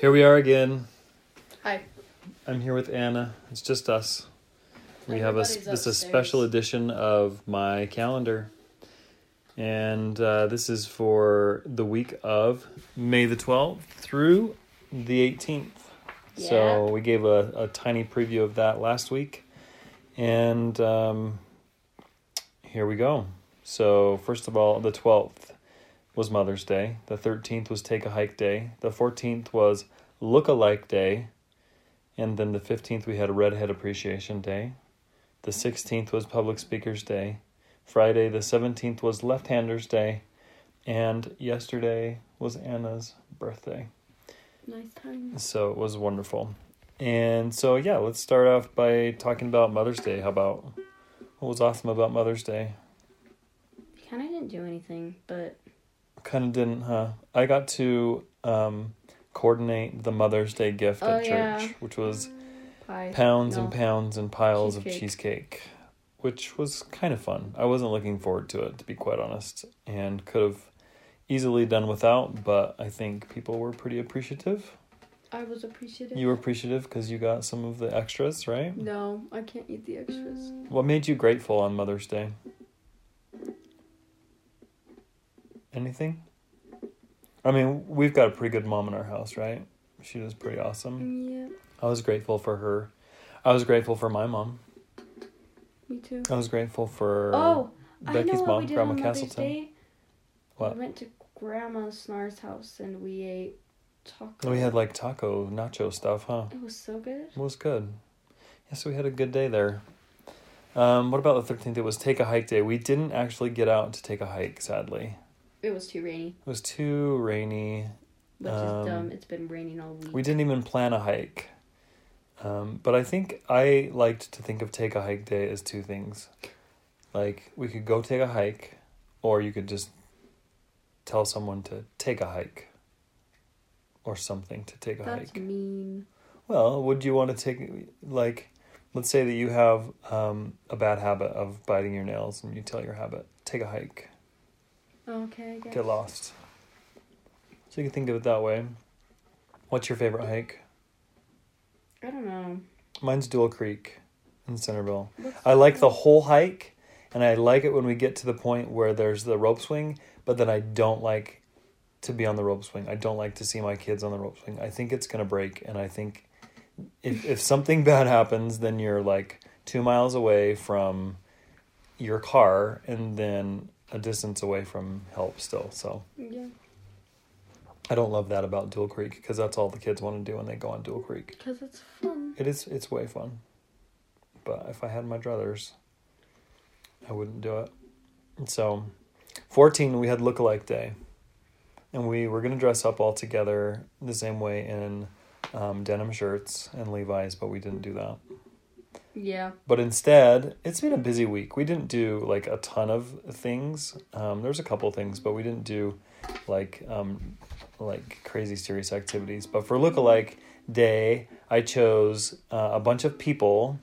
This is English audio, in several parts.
Here we are again. Hi. I'm here with Anna. It's just us. We have a this is a upstairs. special edition of my calendar, and uh, this is for the week of May the 12th through the 18th. So Yeah. we gave a, a tiny preview of that last week, and um, here we go. So first of all, the 12th was Mother's Day. The 13th was Take a Hike Day. The 14th was Look Alike Day. And then the 15th, we had Redhead Appreciation Day. The 16th was Public Speakers Day. Friday, the 17th, was Left Handers Day. And yesterday was Anna's birthday. Nice time. So it was wonderful. And so, yeah, let's start off by talking about Mother's Day. How about what was awesome about Mother's Day? Kind of didn't do anything, but Kind of didn't, huh? I got to um, coordinate the Mother's Day gift Oh, at church, yeah. which was pie. pounds and pounds and piles of Cheesecake. cheesecake, which was kind of fun. I wasn't looking forward to it, to be quite honest, and could have easily done without, but I think people were pretty appreciative. I was appreciative. You were appreciative because you got some of the extras, right? No, I can't eat the extras. What made you grateful on Mother's Day? Anything? I mean, we've got a pretty good mom in our house, right? She was pretty awesome. Yeah, I was grateful for her. I was grateful for my mom. me too. I was grateful for Oh, I know Becky's what mom, we did Grandma Castleton. Day. What? We went to Grandma Snar's house and we ate taco. We had like taco nacho stuff, huh? It was so good. It was good. Yes, we had a good day there. Um, what about the 13th? It was take a hike day. We didn't actually get out to take a hike, sadly. It was too rainy, It was too rainy. which Um, is dumb. It's been raining all week. We didn't even plan a hike. Um, but I think I liked to think of take a hike day as two things. Like we could go take a hike, or you could just tell someone to take a hike, or something to take a That's hike. That's mean. Well, would you want to take like, let's say that you have um, a bad habit of biting your nails, and you tell your habit take a hike, Okay, get lost. So you can think of it that way. What's your favorite hike? I don't know. Mine's Deuel Creek in Centerville. What's I like the whole hike, and I like it when we get to the point where there's the rope swing, but then I don't like to be on the rope swing. I don't like to see my kids on the rope swing. I think it's going to break, and I think if, if something bad happens, then you're like two miles away from your car and then a distance away from help still. So Yeah, I don't love that about Deuel Creek because that's all the kids want to do when they go on Deuel Creek. because it's fun. It is. It's way fun. But if I had my druthers, I wouldn't do it. So, fourteen, we had lookalike day, and we were gonna dress up all together the same way in um, denim shirts and Levi's, but we didn't do that. Yeah. But instead, it's been a busy week. We didn't do like a ton of things. Um, there was a couple things, but we didn't do like um, like crazy serious activities. But for lookalike day, I chose uh, a bunch of people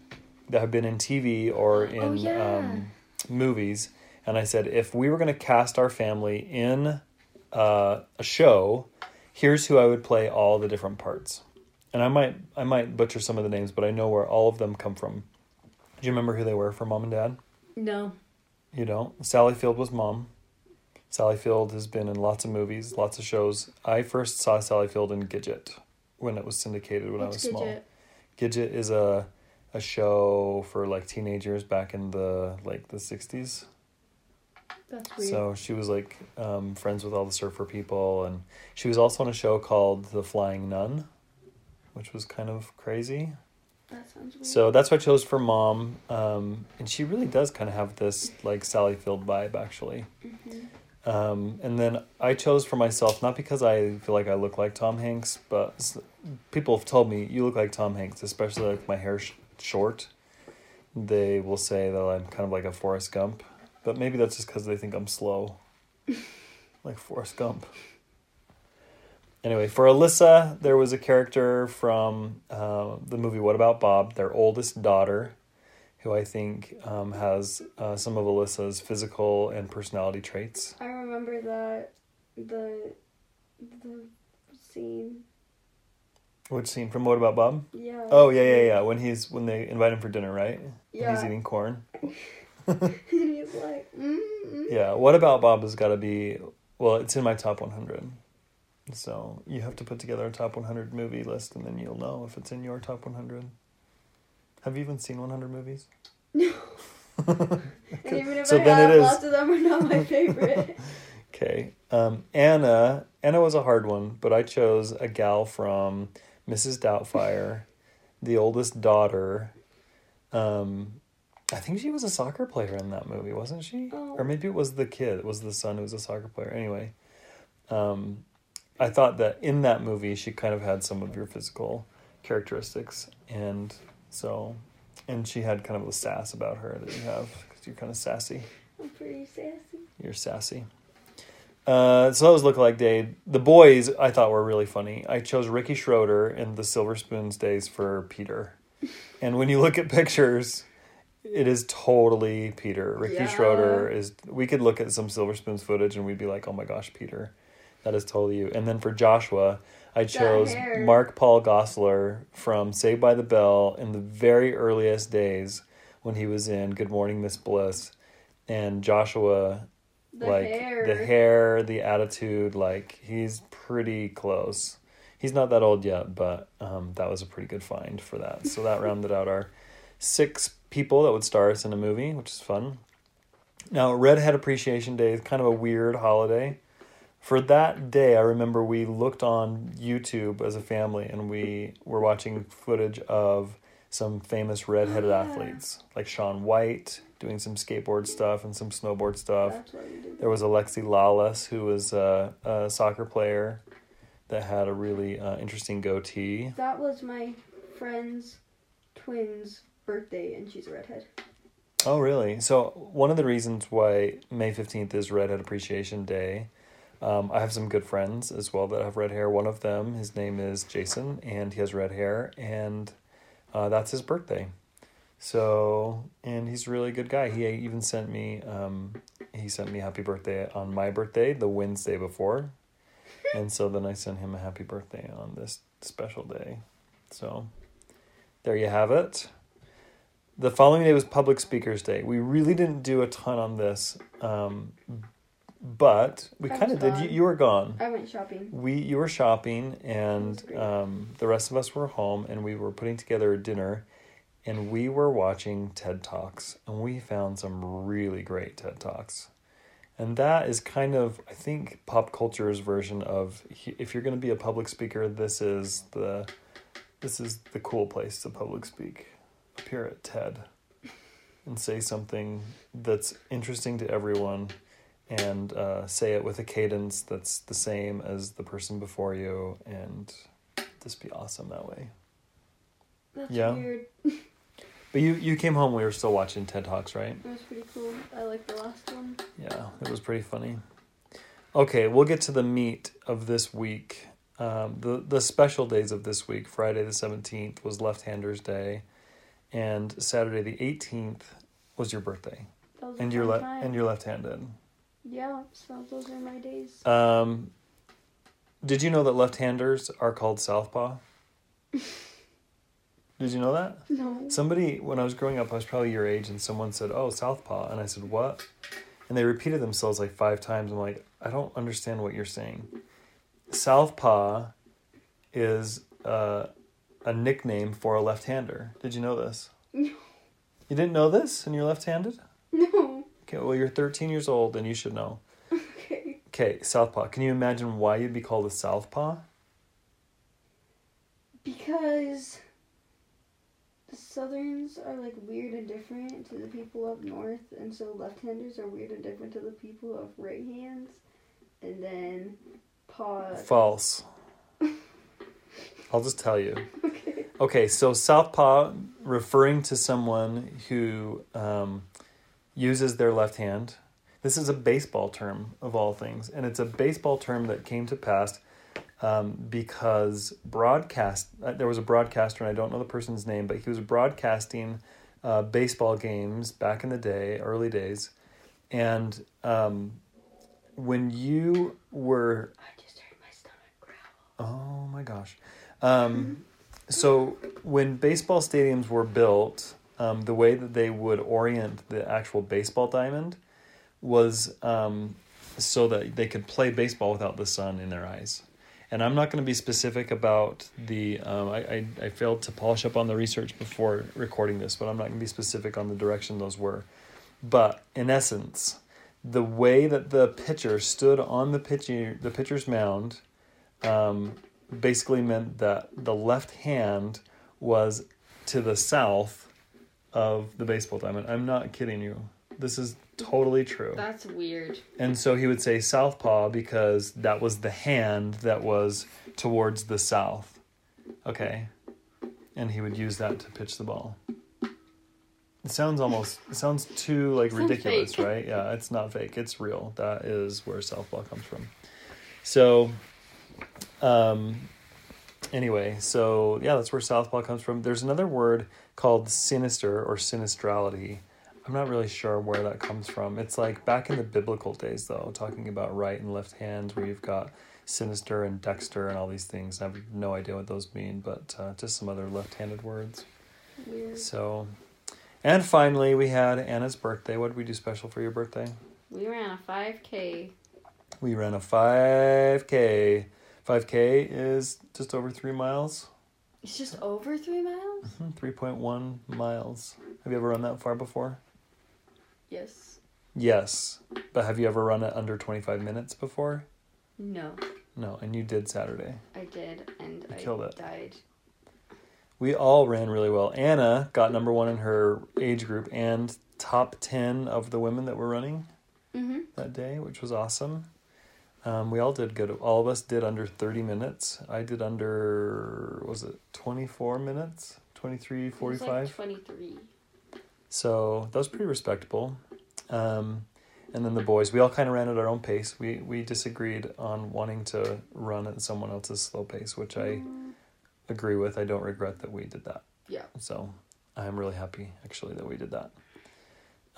that have been in TV or in Oh, yeah. um, movies, and I said if we were going to cast our family in uh, a show, here's who I would play all the different parts. And I might I might butcher some of the names, but I know where all of them come from. Do you remember who they were for mom and dad? No. You don't. Sally Field was mom. Sally Field has been in lots of movies, lots of shows. I first saw Sally Field in Gidget when it was syndicated when I was What's small. Gidget? Gidget is a a show for like teenagers back in the like the sixties. That's weird. So she was like um, friends with all the surfer people, and she was also on a show called The Flying Nun, which was kind of crazy. that sounds weird. So that's why I chose for mom, um, and she really does kind of have this like Sally Field vibe, actually. Mhm. Um, and then I chose for myself not because I feel like I look like Tom Hanks, but people have told me you look like Tom Hanks, especially like my hair sh- short. They will say that I'm kind of like a Forrest Gump, but maybe that's just because they think I'm slow, like Forrest Gump. Anyway, for Alyssa, there was a character from uh, the movie What About Bob, their oldest daughter, who I think um, has uh, some of Alyssa's physical and personality traits. I remember that the the scene. Which scene from What About Bob? Yeah. Oh yeah, yeah, yeah. When he's when they invite him for dinner, right? And Yeah. He's eating corn. and he's like, mm mm. Yeah. What About Bob has got to be. Well, it's in my top 100. So you have to put together a top 100 movie list, and then you'll know if it's in your top 100. Have you even seen 100 movies? No. And even if So I then have, it is- lots of them are not my favorite. Okay. Um, Anna. Anna was a hard one, but I chose a gal from Mrs. Doubtfire, the oldest daughter. Um, I think she was a soccer player in that movie, wasn't she? Oh. Or maybe it was the kid. It was the son who was a soccer player. Anyway, um, I thought that in that movie she kind of had some of your physical characteristics, and so, and she had kind of the sass about her that you have because you're kind of sassy. I'm pretty sassy. You're sassy. Uh, so that was Lookalike Day. The boys I thought were really funny. I chose Ricky Schroder in the Silver Spoons days for Peter. And when you look at pictures, it is totally Peter. Ricky Yeah. Schroder is. We could look at some Silver Spoons footage and we'd be like, oh my gosh, Peter. That is totally you. And then for Joshua, I chose. Mark Paul Gosselaar from Saved by the Bell in the very earliest days when he was in Good Morning Miss Bliss. And Joshua The like hair. the hair, the attitude, like he's pretty close. He's not that old yet, but um, that was a pretty good find for that. So that rounded out our six people that would star us in a movie, which is fun. Now, Redhead Appreciation Day is kind of a weird holiday. For that day, I remember we looked on YouTube as a family and we were watching footage of some famous redheaded Yeah. athletes, like Shaun White doing some skateboard stuff and some snowboard stuff. That's what we did. There was Alexi Lalas, who was a, a soccer player that had a really uh, interesting goatee. That was my friend's twin's birthday, and she's a redhead. Oh, really? So, one of the reasons why May 15th is Redhead Appreciation Day, um, I have some good friends as well that have red hair. One of them, his name is Jason, and he has red hair, and uh, that's his birthday. So, and he's a really good guy. He even sent me, um, he sent me happy birthday on my birthday, the Wednesday before. And so then I sent him a happy birthday on this special day. So, there you have it. The following day was Public Speakers Day. We really didn't do a ton on this, um, but we kind of did. You, you were gone. I went shopping. We you were shopping, and um, the rest of us were home, and we were putting together a dinner, and we were watching TED Talks, and we found some really great TED Talks, and that is kind of I think pop culture's version of if you're going to be a public speaker, this is the this is the cool place to public speak. Appear at TED, and say something that's interesting to everyone and uh, say it with a cadence that's the same as the person before you and just be awesome that way That's Yeah. weird. but you you came home we were still watching ted talks right It was pretty cool. I like the last one. yeah it was pretty funny okay we'll get to the meat of this week um, the the special days of this week friday the 17th was left-handers day and saturday the 18th was your birthday was and you're le- and you're left-handed Yeah, so those are my days. Um, did you know that left-handers are called southpaw? did you know that? no. Somebody, when I was growing up, I was probably your age, and someone said, "Oh, southpaw," and I said, "What?" And they repeated themselves like five times. I'm like, I don't understand what you're saying. Southpaw is uh, a nickname for a left-hander. Did you know this? No. You didn't know this, and you're left-handed. No. Okay, well, you're 13 years old, and you should know. Okay. Okay, southpaw. Can you imagine why you'd be called a southpaw? Because the Southerns are like weird and different to the people up north, and so left-handers are weird and different to the people of right hands. And then paw. False. I'll just tell you. Okay. Okay, so southpaw, referring to someone who um, uses their left hand. This is a baseball term of all things, and it's a baseball term that came to pass um, because broadcast. Uh, there was a broadcaster, and I don't know the person's name, but he was broadcasting uh, baseball games back in the day, early days, and um, when you were I just heard my stomach growl. Oh my gosh. Um, so when baseball stadiums were built, um, the way that they would orient the actual baseball diamond was um, so that they could play baseball without the sun in their eyes. And I'm not going to be specific about the. Um, I, I I failed to polish up on the research before recording this, but I'm not going to be specific on the direction those were. But in essence, the way that the pitcher stood on the pitcher the pitcher's mound um, basically meant that the left hand was to the south of the baseball diamond. I'm not kidding you. This is totally true. That's weird. And so he would say southpaw because that was the hand that was towards the south. Okay. And he would use that to pitch the ball. It sounds almost it sounds too like Sounds ridiculous, fake. right? Yeah, it's not fake. It's real. That is where southpaw comes from. So um anyway, so yeah, that's where southpaw comes from. There's another word called sinister or sinistrality. I'm not really sure where that comes from. It's like back in the biblical days, though, talking about right and left hands, where you've got sinister and dexter and all these things. I have no idea what those mean, but uh, just some other left handed words. Weird. So, and finally, we had Anna's birthday. What did we do special for your birthday? We ran a 5K. We ran a 5K. 5K is just over three miles, It's just over three miles? Mhm, 3.1 miles. Have you ever run that far before? Yes. Yes. But have you ever run it under 25 minutes before? No, No, and you did Saturday. I did, and You I killed it. died. We all ran really well. Anna got number one in her age group and top 10 of the women that were running Mm-hmm. that day, which was awesome. Um, we all did good. All of us did under 30 minutes. I did under, was it 24 minutes? 23, 45? Like 23. So that was pretty respectable. Um, and then the boys, we all kind of ran at our own pace. We we disagreed on wanting to run at someone else's slow pace, which I Mm, agree with. I don't regret that we did that. Yeah. So I'm really happy actually that we did that.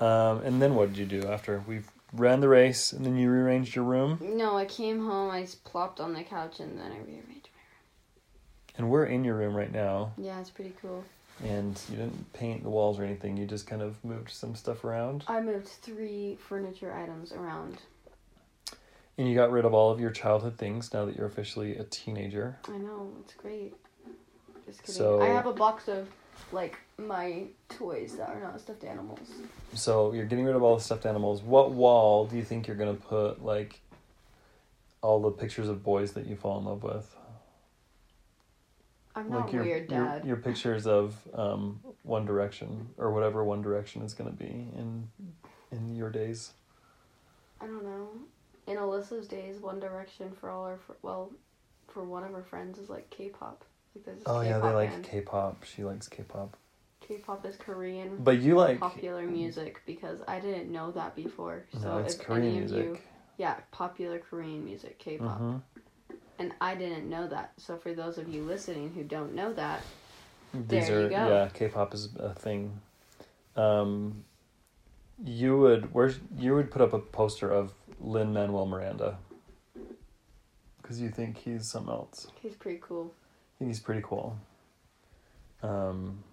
Um, and then what did you do after we ran the race and then you rearranged your room? No, I came home, I just plopped on the couch, and then I rearranged my room. And we're in your room right now. Yeah, it's pretty cool. And you didn't paint the walls or anything. You just kind of moved some stuff around. I moved three furniture items around. And you got rid of all of your childhood things now that you're officially a teenager. I know, it's great. Just kidding. So- I have a box of, like, my toys that are not stuffed animals. So you're getting rid of all the stuffed animals. What wall do you think you're gonna put like all the pictures of boys that you fall in love with? I'm not like your, weird, your Dad. your pictures of um, One Direction or whatever One Direction is gonna be in in your days. I don't know. In Alyssa's days, One Direction for all our fr- well, for one of her friends is like K-pop. Like Oh yeah, K-pop they like band. K-pop. She likes K-pop. K-pop is Korean But you like popular music because I didn't know that before. So no, it's if Korean any of music. you, yeah, popular Korean music, K-pop, Mhm. and I didn't know that. So for those of you listening who don't know that, These There are you go. yeah, K-pop is a thing. Um, you would where you would put up a poster of Lin Manuel Miranda because you think he's something else. he's pretty cool. Think he's pretty cool. Um,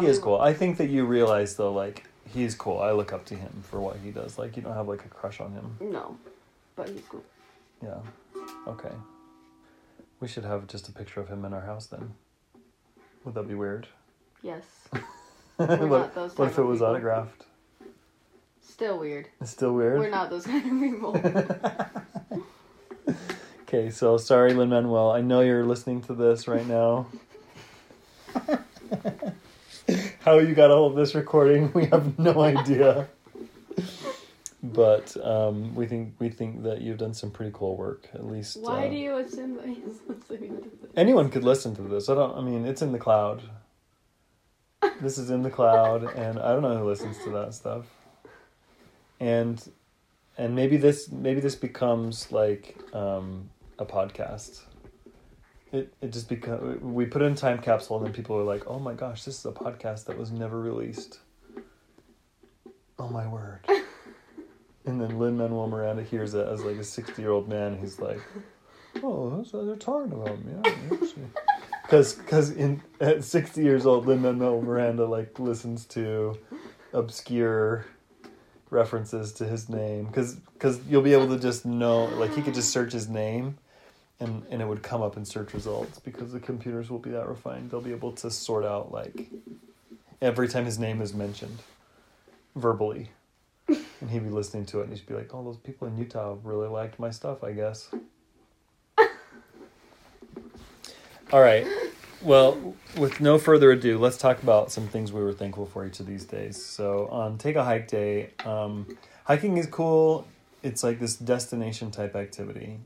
he is cool. I think that you realize though, like he's cool. I look up to him for what he does. Like you don't have like a crush on him. No, but he's cool. Yeah. Okay. We should have just a picture of him in our house then. Would that be weird? Yes, what what if it was people. autographed? still weird. It's still weird. We're not those kind of people. Okay, so sorry, Lin Manuel. I know you're listening to this right now. How you got all of this recording, we have no idea. But um, we think we think that you've done some pretty cool work. At least Why uh, do you assume that he's listening to this? anyone could listen to this. I don't. I mean, it's in the cloud. This is in the cloud, and I don't know who listens to that stuff. And and maybe this maybe this becomes like um, a podcast. It it just become we put in time capsule, and then people are like, "Oh my gosh, this is a podcast that was never released." Oh my word! and then Lin Manuel Miranda hears it as like a sixty year old man. He's like, "Oh, that's what they're talking about me." Yeah. Because because in at sixty years old, Lin Manuel Miranda like listens to obscure references to his name because because you'll be able to just know like he could just search his name and and it would come up in search results because the computers will be that refined. They'll be able to sort out like every time his name is mentioned verbally. And he'd be listening to it and he'd be like oh those people in utah really liked my stuff i guess. All right well with no further ado let's talk about some things we were thankful for each of these days. So on take a hike day. Um, hiking is cool. It's like this destination type activity.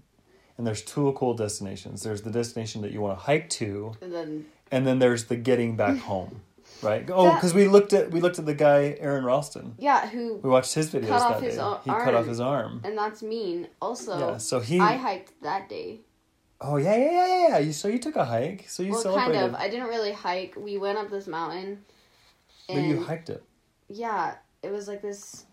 And there's two cool destinations. There's the destination that you want to hike to And then and then there's the getting back home right? Oh because we looked at we looked at the guy aron ralston. Yeah, who we watched his videos Cut off that his day. ar- he cut off his arm. And that's mean. Also, yeah so he I hiked that day. Oh yeah yeah yeah yeah, you so you took a hike so you well, celebrated kind of. I didn't really hike. We went up this mountain, but and you hiked it yeah, it was like this.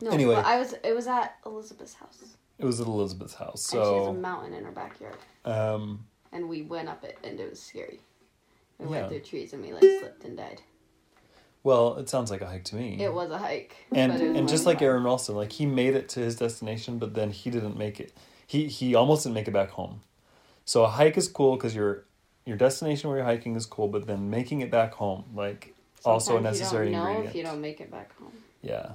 No, Anyway. I was. It was at Elizabeth's house, it was at elizabeth's house and she has a so mountain in her backyard, um and we went up it, and it was scary. We Yeah. went through trees, and we like slipped and died. well it sounds like a hike to me It was a hike, and but it was and just like. Aron Ralston, like he made it to his destination, but then he didn't make it. He he almost didn't make it back home. So a hike is cool because your your destination where you're hiking is cool, but then making it back home, like also a necessary you don't know ingredient. if you don't make it back home. Yeah.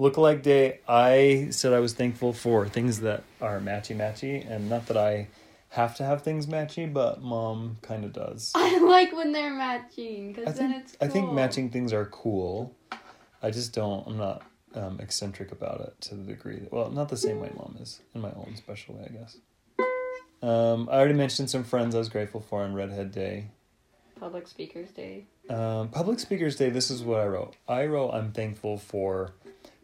Lookalike day, I said I was thankful for things that are matchy matchy, and not that I have to have things matchy, but mom kind of does. I like when they're matching because then it's. I think matching things are cool. I just don't. I'm not um, eccentric about it to the degree. That, well, not the same way mom is in my own special way, I guess. Um, I already mentioned some friends I was grateful for on Redhead Day. Public Speakers Day. Um, Public Speakers Day. This is what I wrote. I wrote I'm thankful for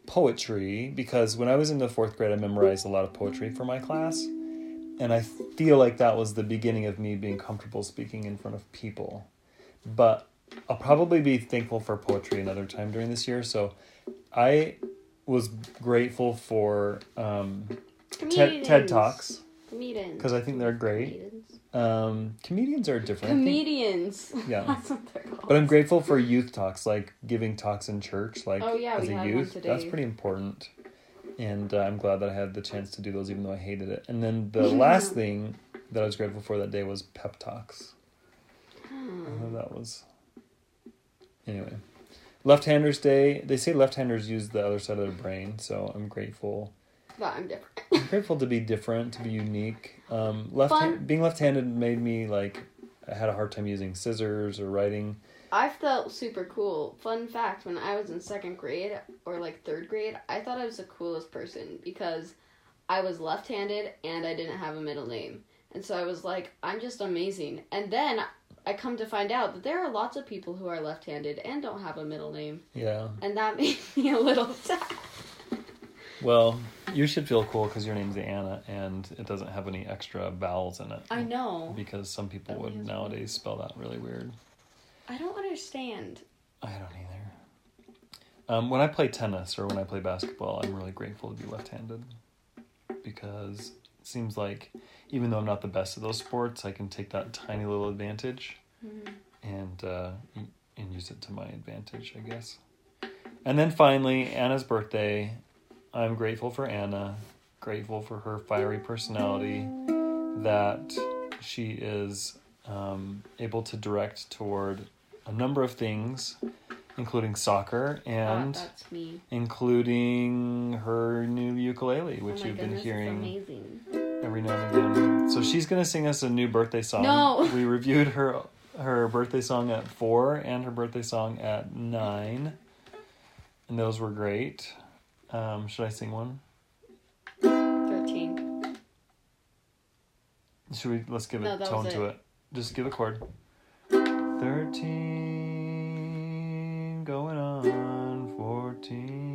poetry because when I was in the fourth grade, I memorized a lot of poetry for my class, and I feel like that was the beginning of me being comfortable speaking in front of people. But I'll probably be thankful for poetry another time during this year. So I was grateful for um, TED, TED Talks Comedians. because I think they're great. Comedians. Um, comedians are different. Comedians. Yeah. That's what they're called. But I'm grateful for youth talks, like giving talks in church, like Oh, yeah, as a youth. That's pretty important, and uh, I'm glad that I had the chance to do those, even though I hated it. And then the last thing that I was grateful for that day was pep talks. I Hmm. that was anyway. Left-handers day. They say left-handers use the other side of their brain, so I'm grateful. But I'm different. I'm grateful to be different, to be unique. Um, left being left-handed made me like I had a hard time using scissors or writing. I felt super cool. Fun fact: when I was in second grade or like third grade, I thought I was the coolest person because I was left-handed and I didn't have a middle name, and so I was like, I'm just amazing. And then I come to find out that there are lots of people who are left-handed and don't have a middle name, Yeah. and that made me a little sad. Well, you should feel cool because your name's Anna and it doesn't have any extra vowels in it. I know. Because some people That would nowadays spell that really weird. I don't understand. I don't either. Um, when I play tennis or when I play basketball, I'm really grateful to be left-handed because it seems like even though I'm not the best at those sports, I can take that tiny little advantage and uh, and use it to my advantage, I guess. And then finally, Anna's birthday. I'm grateful for Anna, grateful for her fiery personality, that she is um, able to direct toward a number of things, including soccer and that's me. including her new ukulele, which oh you've been goodness, it's hearing amazing. Every now and again. So she's gonna sing us a new birthday song. No. We reviewed her her birthday song at four and her birthday song at nine, and those were great. Um, should I sing one? Thirteen. Should we? Let's give No, a tone to it. Just give a chord. Thirteen, going on fourteen.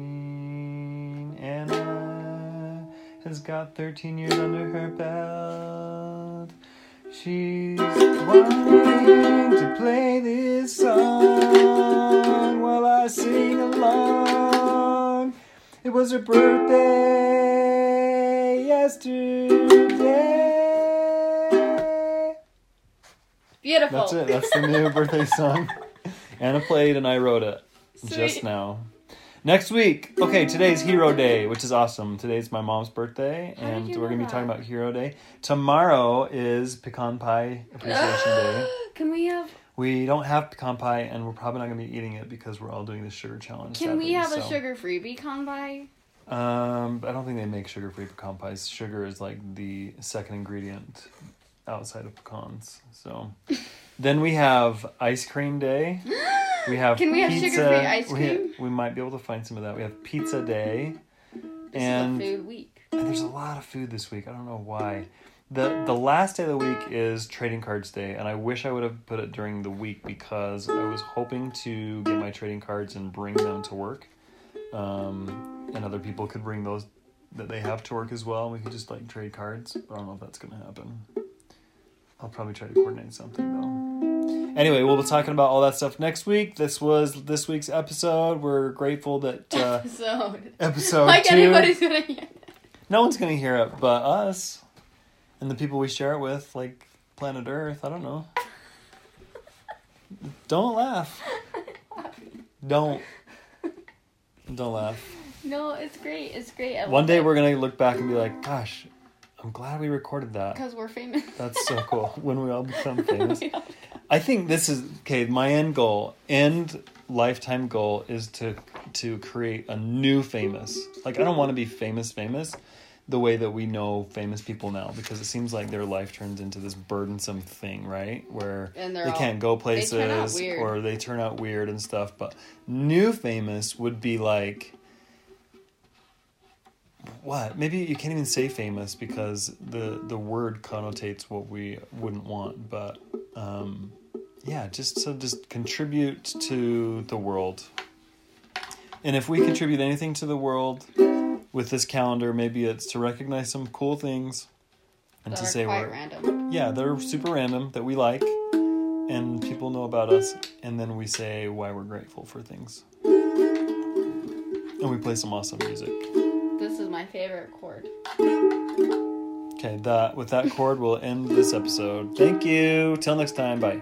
Has got thirteen years under her belt. She's wanting to play this song while I sing along. It was her birthday yesterday. Beautiful. That's it. That's the new birthday song. Anna played and I wrote it just now. Next week, okay, today's Hero Day, which is awesome. Today's my mom's birthday, How did and you we're know gonna be talking that? about Hero Day. Tomorrow is Pecan Pie Appreciation Day. Can we have We don't have pecan pie, and we're probably not gonna be eating it because we're all doing the sugar challenge. Can we sadly, have a so- sugar free pecan pie? Um, I don't think they make sugar-free pecan pies. Sugar is like the second ingredient outside of pecans. So, then we have ice cream day. We have Can we have pizza. sugar-free ice we- cream? We, might be able to find some of that. We have pizza day, This and, is a food week. and there's a lot of food this week. I don't know why. the The last day of the week is trading cards day, and I wish I would have put it during the week because I was hoping to get my trading cards and bring them to work, um, and other people could bring those that they have to work as well. We could just like trade cards. But I don't know if that's gonna happen. I'll probably try to coordinate something though. Anyway, we'll be talking about all that stuff next week. This was this week's episode. We're grateful that uh, so episode like two. anybody's gonna hear. No one's gonna hear it but us and the people we share it with, like planet Earth. I don't know. Don't laugh. Don't. Don't laugh. No, it's great. It's great. I One day it. we're gonna look back and be like, "Gosh, I'm glad we recorded that. because we're famous. That's so cool." when we all become famous. I think this is okay. My end goal, end lifetime goal, is to to create a new famous. Like I don't want to be famous, famous, the way that we know famous people now, because it seems like their life turns into this burdensome thing, right? Where they're all- can't go they places weird. or they turn out weird and stuff. But new famous would be like. What? Maybe you can't even say famous because the the word connotates what we wouldn't want. But um, yeah, just so just contribute to the world. And if we contribute anything to the world with this calendar, maybe it's to recognize some cool things and that to say quite we're random. yeah, they're super random that we like and people know about us and then we say why we're grateful for things. And we play some awesome music. My favorite chord. Okay, that with that chord we'll end this episode. Thank you. Till next time. Bye.